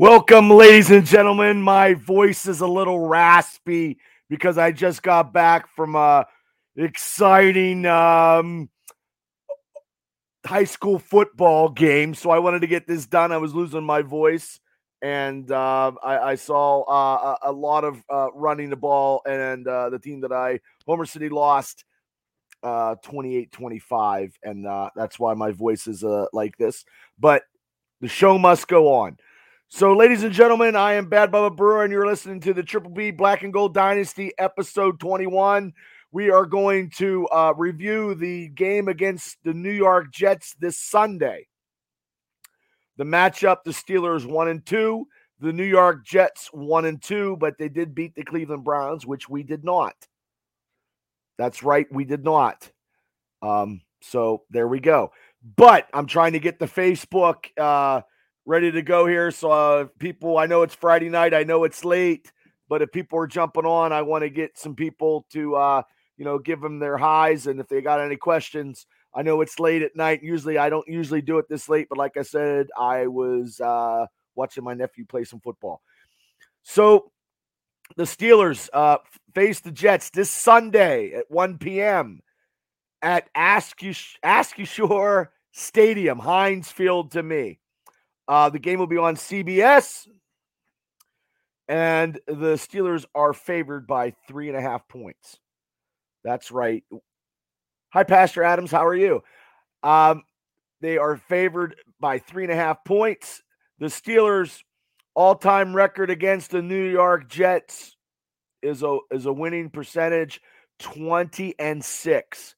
Welcome, ladies and gentlemen. My voice is a little raspy because I just got back from a exciting um, high school football game. So I wanted to get this done. I was losing my voice, and uh, I, I, saw uh, a, lot of uh, running the ball, and uh, the team that I, Homer City, lost uh, 28 25. And uh, that's why my voice is like this. But the show must go on. So, ladies and gentlemen, I am Bad Bubba Brewer, and you're listening to the Triple B Black and Gold Dynasty, episode 21. We are going to uh, review the game against the New York Jets this Sunday. The matchup: the Steelers one and two, the New York Jets one and two, but they did beat the Cleveland Browns, which we did not. That's right, we did not. Um, so there we go. But I'm trying to get the Facebook. Uh, ready to go here. So, uh, people, I know it's Friday night. I know it's late, but if people are jumping on, I want to get some people to, uh, you know, give them their highs. And if they got any questions, I know it's late at night. Usually, I don't usually do it this late, but like I said, I was uh, watching my nephew play some football. So, the Steelers uh, face the Jets this Sunday at 1 p.m. at Acrisure Stadium, Heinz Field to me. Uh, the game will be on CBS, and the Steelers are favored by three and a half points. That's right. Hi, Pastor Adams. How are you? Um, they are favored by three and a half points. The Steelers' all-time record against the New York Jets is a is a winning percentage, twenty and six.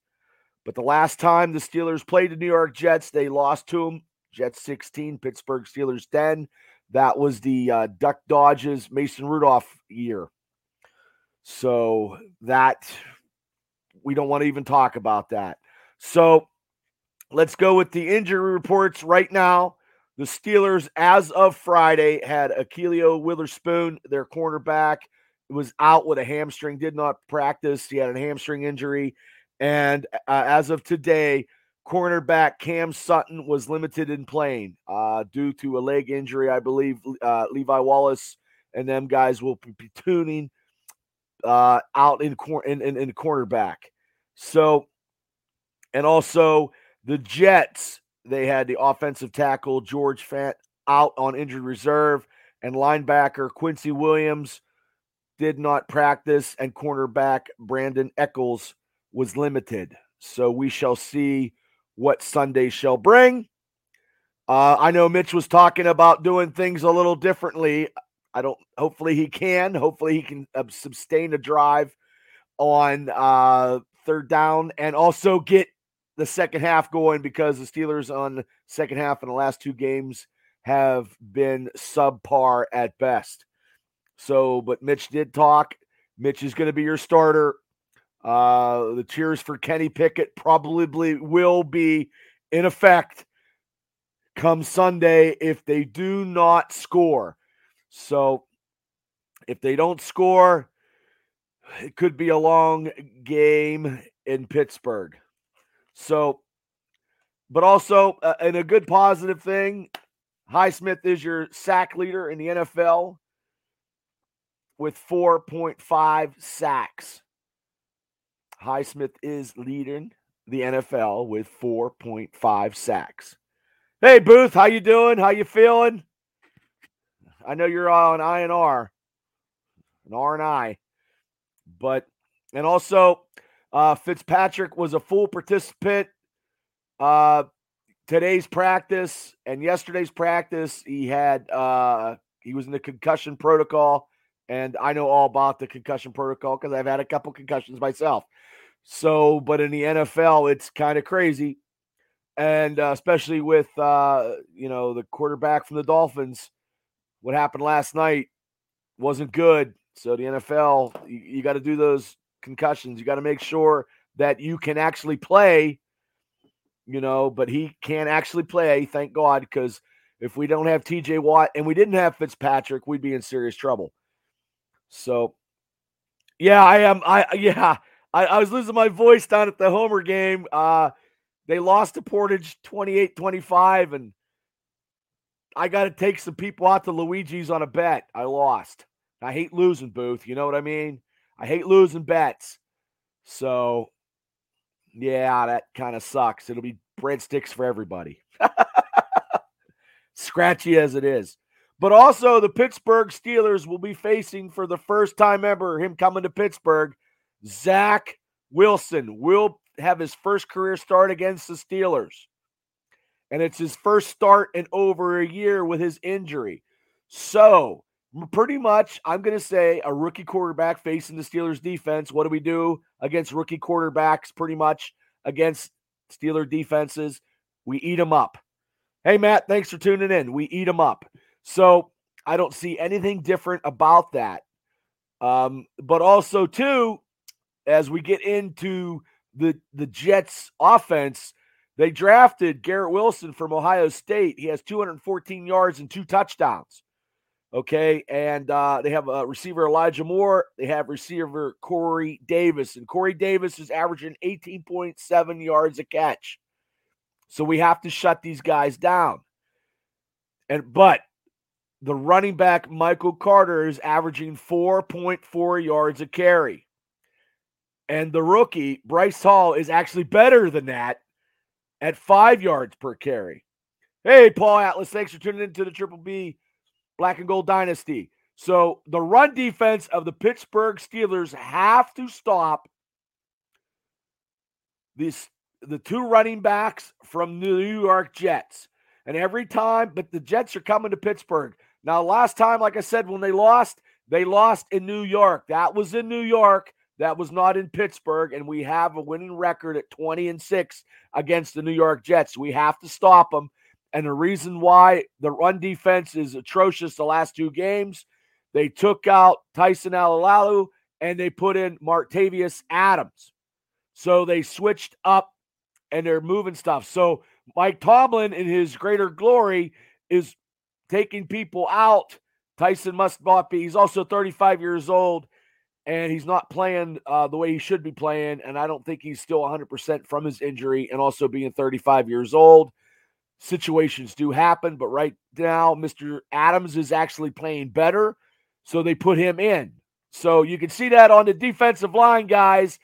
But the last time the Steelers played the New York Jets, they lost to them Jets 16, Pittsburgh Steelers 10. That was the uh, Duck Hodges Mason Rudolph year. So that we don't want to even talk about that. So let's go with the injury reports right now. The Steelers, as of Friday, had Ahkello Witherspoon, their cornerback, was out with a hamstring, did not practice. He had a hamstring injury. And uh, as of today, cornerback Cam Sutton was limited in playing uh, due to a leg injury. I believe uh, Levi Wallace and them guys will be tuning uh, out in, cor- in, in, in cornerback. So, and also the Jets, they had the offensive tackle George Fant out on injured reserve, and linebacker Quincy Williams did not practice, and cornerback Brandon Echols was limited. So we shall see what Sunday shall bring. Uh, I know Mitch was talking about doing things a little differently. I don't. Hopefully he can. Hopefully he can uh, sustain a drive on uh, third down and also get the second half going because the Steelers on second half in the last two games have been subpar at best. So, but Mitch did talk. Mitch is going to be your starter. Uh, the cheers for Kenny Pickett probably will be in effect come Sunday if they do not score. So if they don't score, it could be a long game in Pittsburgh. So, but also, uh, and a good positive thing, Highsmith is your sack leader in the NFL with 4.5 sacks. Highsmith is leading the NFL with 4.5 sacks. Hey Booth, how you doing? How you feeling? I know you're on I and R, an R and I, but and also uh, Fitzpatrick was a full participant. Uh, today's practice and yesterday's practice, he had uh, he was in the concussion protocol, and I know all about the concussion protocol because I've had a couple concussions myself. So, but in the NFL, it's kind of crazy. And uh, especially with, uh, you know, the quarterback from the Dolphins, what happened last night wasn't good. So, the NFL, you, you got to do those concussions. You got to make sure that you can actually play, you know, but he can't actually play, thank God, because if we don't have TJ Watt and we didn't have Fitzpatrick, we'd be in serious trouble. So, yeah, I am. I, yeah. I, I was losing my voice down at the Homer game. Uh, they lost to Portage 28 25, and I got to take some people out to Luigi's on a bet. I lost. I hate losing, Booth. You know what I mean? I hate losing bets. So, yeah, that kind of sucks. It'll be breadsticks for everybody. Scratchy as it is. But also, the Pittsburgh Steelers will be facing for the first time ever, him coming to Pittsburgh, Zach Wilson will have his first career start against the Steelers. And it's his first start in over a year with his injury. So, pretty much, I'm going to say a rookie quarterback facing the Steelers defense. What do we do against rookie quarterbacks? Pretty much against Steeler defenses, we eat them up. Hey, Matt, thanks for tuning in. We eat them up. So, I don't see anything different about that. Um, but also, too, as we get into the the Jets offense, they drafted Garrett Wilson from Ohio State. He has 214 yards and two touchdowns. Okay, and uh, they have a receiver Elijah Moore. They have receiver Corey Davis, and Corey Davis is averaging 18.7 yards a catch. So we have to shut these guys down. And but the running back Michael Carter is averaging 4.4 yards a carry. And the rookie, Breece Hall, is actually better than that at five yards per carry. Hey, Paul Atlas, thanks for tuning into the Triple B Black and Gold Dynasty. So the run defense of the Pittsburgh Steelers have to stop this the two running backs from New York Jets. And every time, but the Jets are coming to Pittsburgh. Now, last time, like I said, when they lost, they lost in New York. That was in New York. That was not in Pittsburgh, and we have a winning record at 20 and 6 against the New York Jets. We have to stop them. And the reason why the run defense is atrocious the last two games, they took out Tyson Alualu and they put in Montravius Adams. So they switched up and they're moving stuff. So Mike Tomlin, in his greater glory, is taking people out. Tyson must not be. He's also 35 years old and he's not playing uh, the way he should be playing. And I don't think he's still 100% from his injury and also being 35 years old. Situations do happen, but right now, Mr. Adams is actually playing better. So they put him in. So you can see that on the defensive line, guys.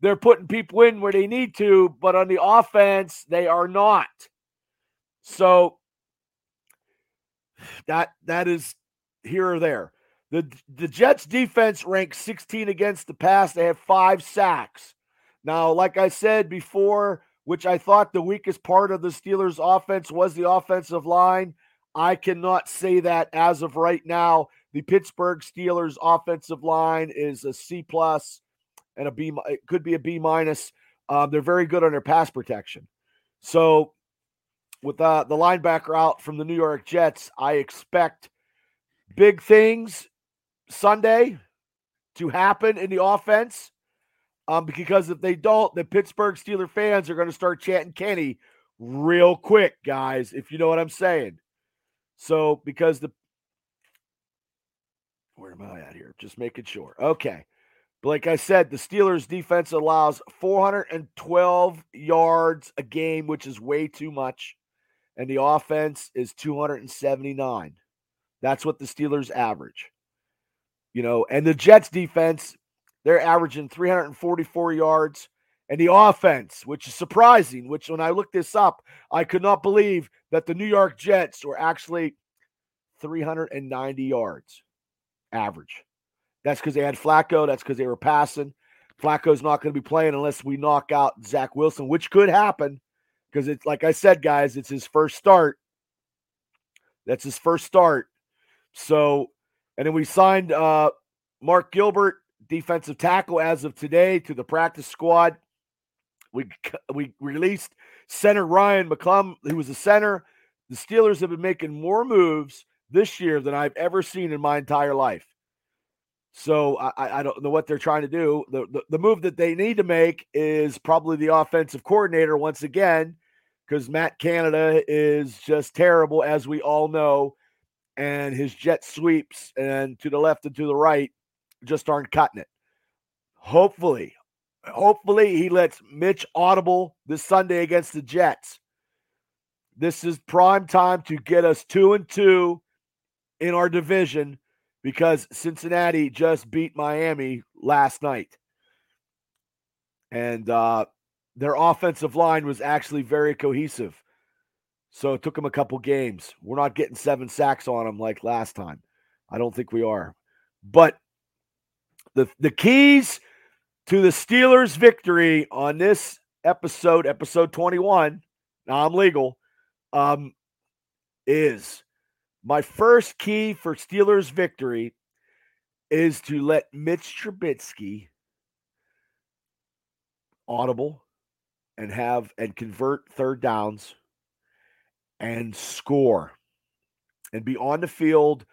They're putting people in where they need to, but on the offense, they are not. So that that is here or there. The, the Jets defense ranks 16 against the pass. They have five sacks. Now, like I said before, which I thought the weakest part of the Steelers' offense was the offensive line. I cannot say that as of right now. The Pittsburgh Steelers' offensive line is a C plus and a B. It could be a B minus. Um, they're very good on their pass protection. So, with uh, the linebacker out from the New York Jets, I expect big things Sunday to happen in the offense. Um, because if they don't, the Pittsburgh Steeler fans are going to start chanting Kenny real quick, guys, if you know what I'm saying. So, because the where am I at here? Just making sure. Okay. But like I said, the Steelers defense allows 412 yards a game, which is way too much. And the offense is 279. That's what the Steelers average. You know, and the Jets defense, they're averaging 344 yards. And the offense, which is surprising, which when I looked this up, I could not believe that the New York Jets were actually 390 yards average. That's because they had Flacco. That's because they were passing. Flacco's not going to be playing unless we knock out Zach Wilson, which could happen because it's like I said, guys, it's his first start. That's his first start. So and then we signed uh, Mark Gilbert, defensive tackle, as of today to the practice squad. We we released center Ryan McCollum, who was a center. The Steelers have been making more moves this year than I've ever seen in my entire life. So I, I don't know what they're trying to do. The, the, the move that they need to make is probably the offensive coordinator once again, because Matt Canada is just terrible, as we all know and his jet sweeps and to the left and to the right just aren't cutting it. Hopefully, hopefully he lets Mitch audible this Sunday against the Jets. This is prime time to get us two and two in our division because Cincinnati just beat Miami last night. And uh, their offensive line was actually very cohesive. So it took them a couple games. We're not getting seven sacks on them like last time. I don't think we are. But the the keys to the Steelers' victory on this episode, episode 21, now I'm legal, um, is my first key for Steelers' victory is to let Mitch Trubisky audible and have and convert third downs and score and be on the field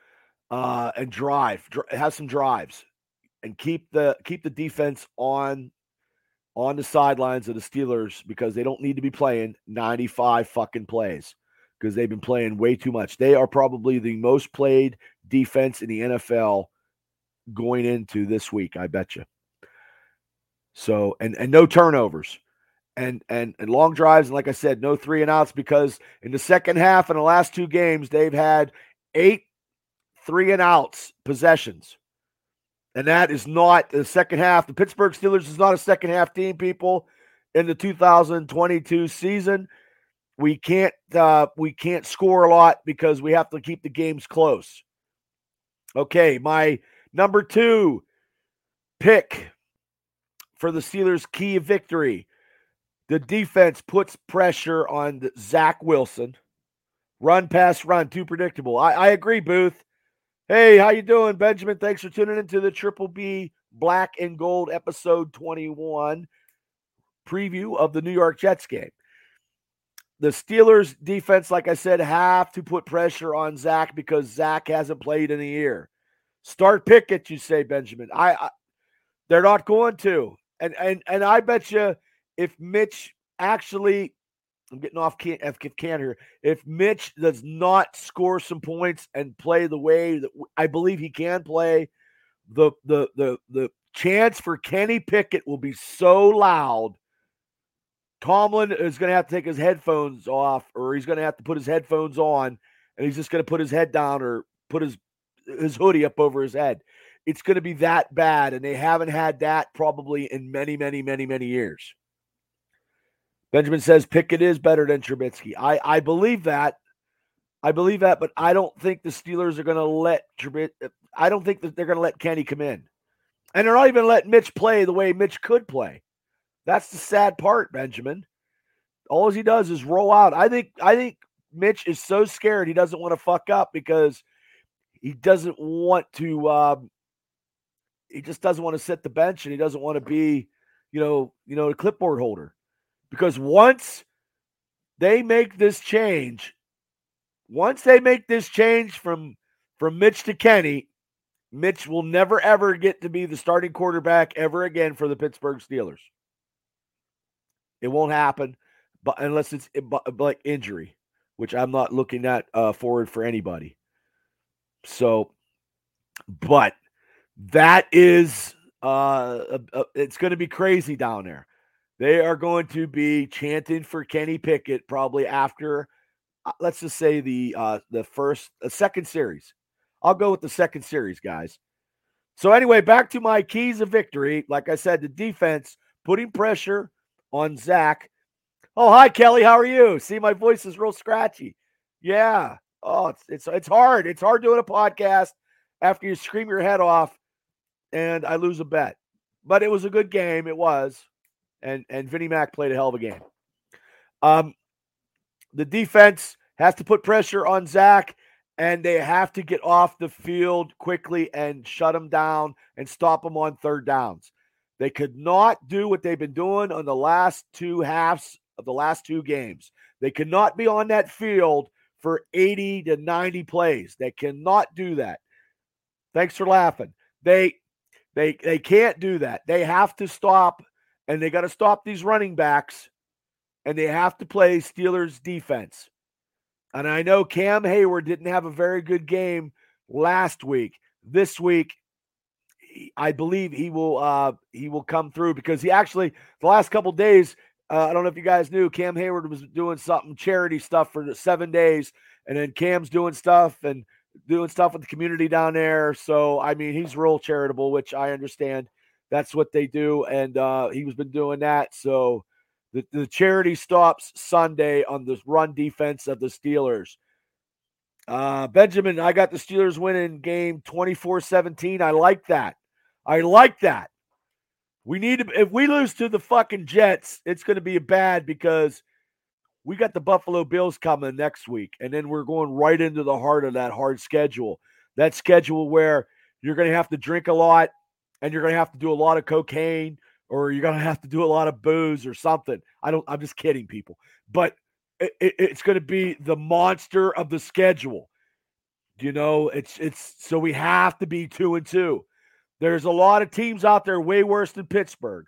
uh, and drive, dr- have some drives and keep the keep the defense on on the sidelines of the Steelers because they don't need to be playing 95 fucking plays because they've been playing way too much. They are probably the most played defense in the NFL going into this week, I bet you. So and and no turnovers. And, and and long drives and like I said, no three and outs because in the second half in the last two games they've had eight three and outs possessions. And that is not the second half. The Pittsburgh Steelers is not a second half team, people, in the 2022 season. We can't uh, we can't score a lot because we have to keep the games close. Okay, my number two pick for the Steelers' key victory. The defense puts pressure on Zach Wilson. Run, pass, run. Too predictable. I, I agree, Booth. Hey, how you doing, Benjamin? Thanks for tuning into the Triple B Black and Gold episode 21 preview of the New York Jets game. The Steelers defense, like I said, have to put pressure on Zach because Zach hasn't played in a year. Start Pickett, you say, Benjamin. I, I they're not going to. And and and I bet you if Mitch actually I'm getting off can, if can here. If Mitch does not score some points and play the way that I believe he can play, the the the the chance for Kenny Pickett will be so loud. Tomlin is going to have to take his headphones off, or he's going to have to put his headphones on, and he's just going to put his head down or put his his hoodie up over his head. It's going to be that bad, and they haven't had that probably in many, many, many, many years. Benjamin says Pickett is better than Trubisky. I, I believe that. I believe that, but I don't think the Steelers are going to let Trubisky. I don't think that they're going to let Kenny come in. And they're not even letting Mitch play the way Mitch could play. That's the sad part, Benjamin. All he does is roll out. I think I think Mitch is so scared he doesn't want to fuck up because he doesn't want to um, he just doesn't want to sit the bench and he doesn't want to be, you know, you know, a clipboard holder. Because once they make this change, once they make this change from from Mitch to Kenny, Mitch will never ever get to be the starting quarterback ever again for the Pittsburgh Steelers. It won't happen, but unless it's like injury, which I'm not looking at uh, forward for anybody. So, but that is uh, uh it's going to be crazy down there. They are going to be chanting for Kenny Pickett probably after, uh, let's just say the uh, the first, uh, second series. I'll go with the second series, guys. So anyway, back to my keys of victory. Like I said, the defense putting pressure on Zach. Oh, hi Kelly, how are you? See, my voice is real scratchy. Yeah. Oh, it's it's it's hard. It's hard doing a podcast after you scream your head off and I lose a bet. But it was a good game. It was and and Vinnie Mac played a hell of a game. Um, the defense has to put pressure on Zach, and they have to get off the field quickly and shut him down and stop him on third downs. They could not do what they've been doing on the last two halves of the last two games. They cannot be on that field for 80 to 90 plays. They cannot do that. Thanks for laughing. They they they can't do that. They have to stop and they got to stop these running backs and they have to play Steelers defense. And I know Cam Hayward didn't have a very good game last week. This week, I believe he will uh he will come through because he actually the last couple days Uh, I don't know if you guys knew Cam Hayward was doing something charity stuff for seven days, and then Cam's doing stuff and doing stuff with the community down there. So I mean, he's real charitable, which I understand. That's what they do, and uh, he's been doing that. So the, the charity stops Sunday on the run defense of the Steelers. Uh, Benjamin, I got the Steelers winning game 24 17. I like that. I like that. We need to, if we lose to the fucking Jets, it's going to be bad because we got the Buffalo Bills coming next week. And then we're going right into the heart of that hard schedule. That schedule where you're going to have to drink a lot and you're going to have to do a lot of cocaine or you're going to have to do a lot of booze or something. I don't, I'm just kidding people. But it, it, it's going to be the monster of the schedule. You know, it's, it's, so we have to be two and two. There's a lot of teams out there way worse than Pittsburgh.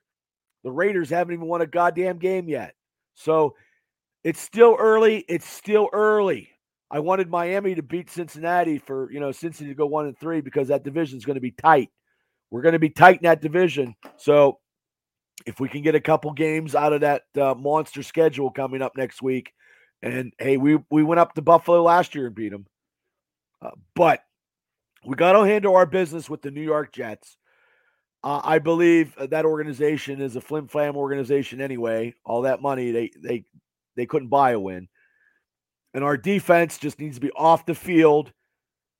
The Raiders haven't even won a goddamn game yet. So it's still early. It's still early. I wanted Miami to beat Cincinnati for, you know, Cincinnati to go one and three because that division is going to be tight. We're going to be tight in that division. So if we can get a couple games out of that uh, monster schedule coming up next week, and hey, we we went up to Buffalo last year and beat them, uh, but we got to handle our business with the New York Jets. Uh, I believe that organization is a flim flam organization anyway. All that money they they they couldn't buy a win, and our defense just needs to be off the field,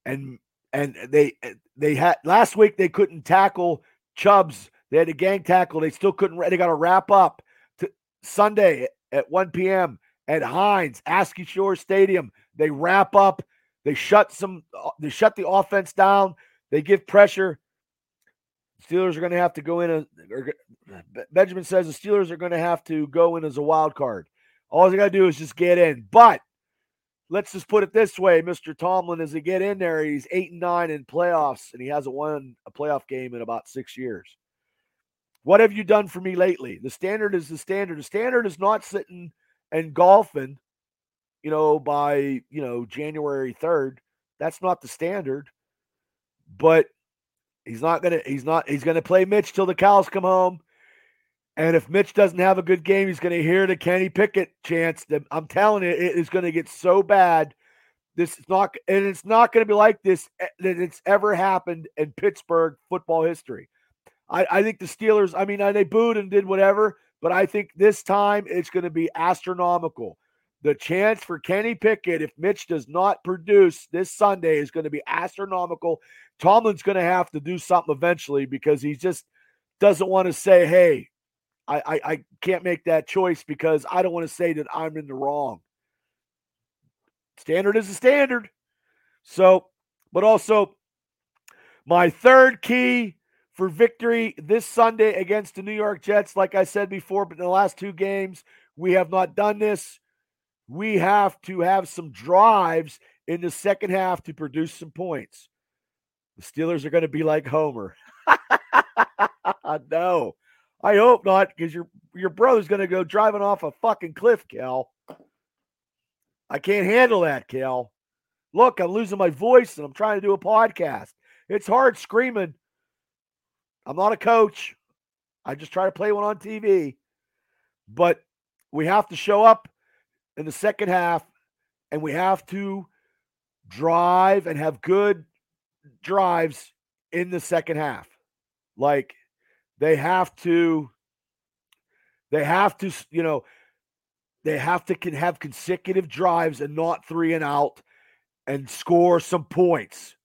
and and they they had last week they couldn't tackle Chubbs. They had a gang tackle. They still couldn't. They got to wrap up to Sunday at 1 p.m. at Heinz Acrisure Stadium. They wrap up they shut some. Uh, they shut the offense down. They give pressure. Steelers are going to have to go in. A, Benjamin says the Steelers are going to have to go in as a wild card. All they got to do is just get in. But let's just put it this way: Mr. Tomlin, as he get in there, he's eight and nine in playoffs, and he hasn't won a playoff game in about six years. What have you done for me lately? The standard is the standard. The standard is not sitting and golfing you know, by, you know, January 3rd. That's not the standard. But he's not to, he's not, he's to play Mitch till the cows come home. And if Mitch doesn't have a good game, he's going to hear the Kenny Pickett chance. I'm telling you, it is going to get so bad. This is not, and it's not going to be like this eh, that it's ever happened in Pittsburgh football history. I, I think the Steelers, I mean, they booed and did whatever, but I think this time it's going to be astronomical the chance for Kenny Pickett, if Mitch does not produce this Sunday, is going to be astronomical. Tomlin's going to have to do something eventually because he just doesn't want to say, hey, I, I, I can't make that choice because I don't want to say that I'm in the wrong. Standard is a standard. So, but also my third key for victory this Sunday against the New York Jets, like I said before, but in the last two games, we have not done this we have to have some drives in the second half to produce some points. The Steelers are going to be like Homer. no, I hope not, because your your brother's going to go driving off a fucking cliff, Cal. I can't handle that, Cal. Look, I'm losing my voice and I'm trying to do a podcast. It's hard screaming. I'm not a coach. I just try to play one on TV. But we have to show up in the second half, and we have to drive and have good drives in the second half. Like they have to, they have to, you know, they have to can have consecutive drives and not three and out and score some points.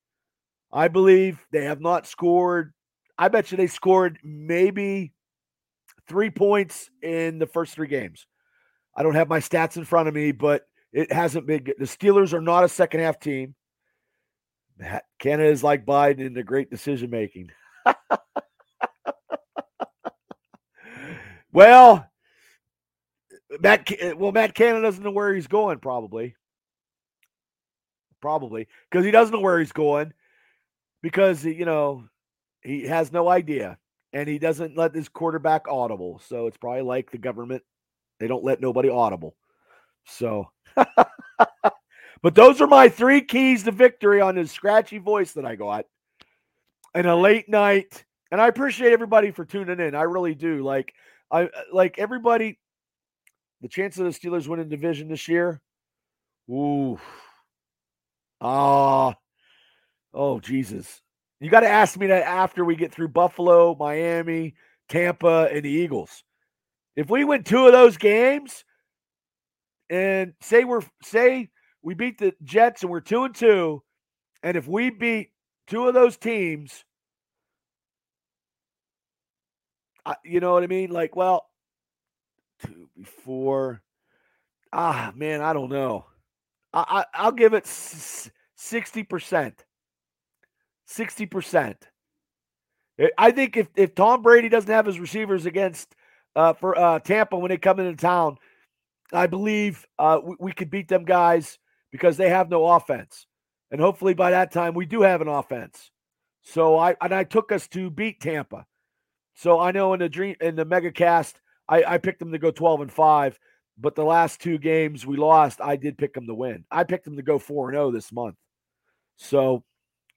I believe they have not scored. I bet you they scored maybe three points in the first three games. I don't have my stats in front of me, but it hasn't been good. The Steelers are not a second half team. Canada is like Biden in the great decision making. well, Matt, uh, well, Matt Canada doesn't know where he's going, probably. Probably because he doesn't know where he's going because, you know, he has no idea and he doesn't let his quarterback audible. So it's probably like the government they don't let nobody audible. So, but those are my three keys to victory on this scratchy voice that I got. And a late night. And I appreciate everybody for tuning in. I really do. Like, I like everybody. the chance of the Steelers winning division this year. Ooh. Ah. oh, Jesus. You got to ask me that after we get through Buffalo, Miami, Tampa, and the Eagles. If we win two of those games, and say we're say we beat the Jets and we're two and two, and if we beat two of those teams, You know what I mean? Like, well, two before. Ah, man, I don't know. I, I will give it sixty percent. Sixty percent. I think if if Tom Brady doesn't have his receivers against uh, for uh, Tampa when they come into town, I believe uh, we, we could beat them guys because they have no offense, and hopefully by that time we do have an offense. So I and I took us to beat Tampa. So I know in the dream in the mega cast, I, I picked them to go 12 and 5, but the last two games we lost, I did pick them to win. I picked them to go 4 and 0 this month. So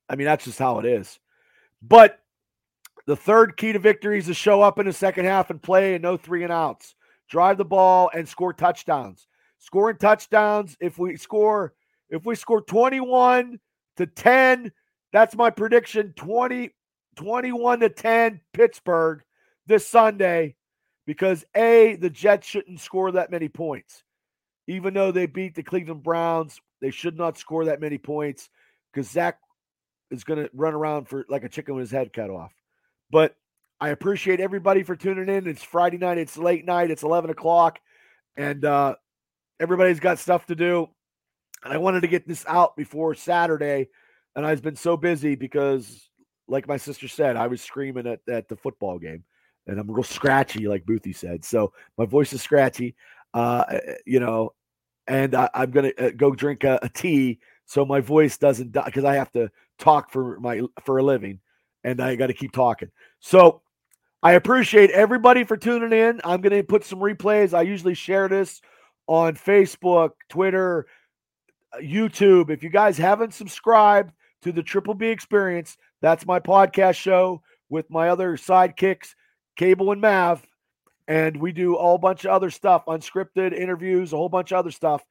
I mean that's just how it is. But the third key to victory is to show up in the second half and play and no three and outs. Drive the ball and score touchdowns. Scoring touchdowns, if we score, if we score 21 to 10, that's my prediction. 20, 21 to 10 Pittsburgh this Sunday because A, the Jets shouldn't score that many points. Even though they beat the Cleveland Browns, they should not score that many points because Zach is going to run around for like a chicken with his head cut off. But I appreciate everybody for tuning in. It's Friday night, it's late night, it's 11 o'clock, and uh, everybody's got stuff to do. And I wanted to get this out before Saturday, and I've been so busy because like my sister said, I was screaming at, at the football game and I'm real scratchy, like Boothie said. So my voice is scratchy, uh, eh, eh, you know, and I, am going to uh, go drink a, a, tea so my voice doesn't die because I have to talk for my for a living and I got to keep talking. So I appreciate everybody for tuning in. I'm going to put some replays. I usually share this on Facebook, Twitter, uh, YouTube. If you guys haven't subscribed to the Triple B Experience, that's my podcast show with my other sidekicks, Cable and Mav. And we do a whole bunch of other stuff, unscripted interviews, a whole bunch of other stuff.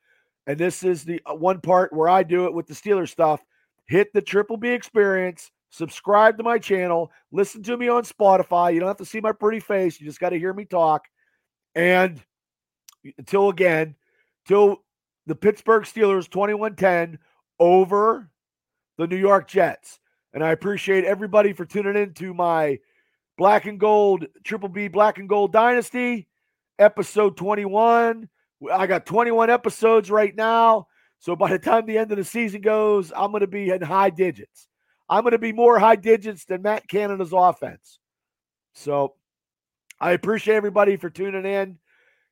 And this is the uh, one part where I do it with the Steelers stuff. Hit the Triple B Experience, subscribe to my channel, listen to me on Spotify. You don't have to see my pretty face, you just got to hear me talk. And until again, till the Pittsburgh Steelers 21 10 over the New York Jets. And I appreciate everybody for tuning in to my Black and Gold, Triple B Black and Gold Dynasty, episode 21. I got 21 episodes right now. So by the time the end of the season goes, I'm going to be in high digits. I'm going to be more high digits than Matt Canada's offense. So I appreciate everybody for tuning in.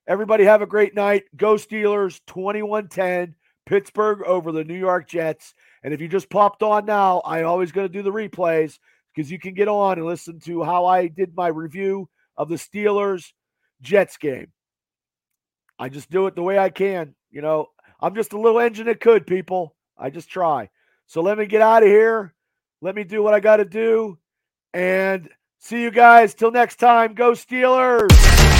Everybody have a great night. Go Steelers 21 10. Pittsburgh over the New York Jets. And if you just popped on now, I always going to do the replays because you can get on and listen to how I did my review of the Steelers Jets game. I just do it the way I can. You know, I'm just a little engine that could, people. I just try. So let me get out of here. Let me do what I got to do. And see you guys till next time. Go Steelers.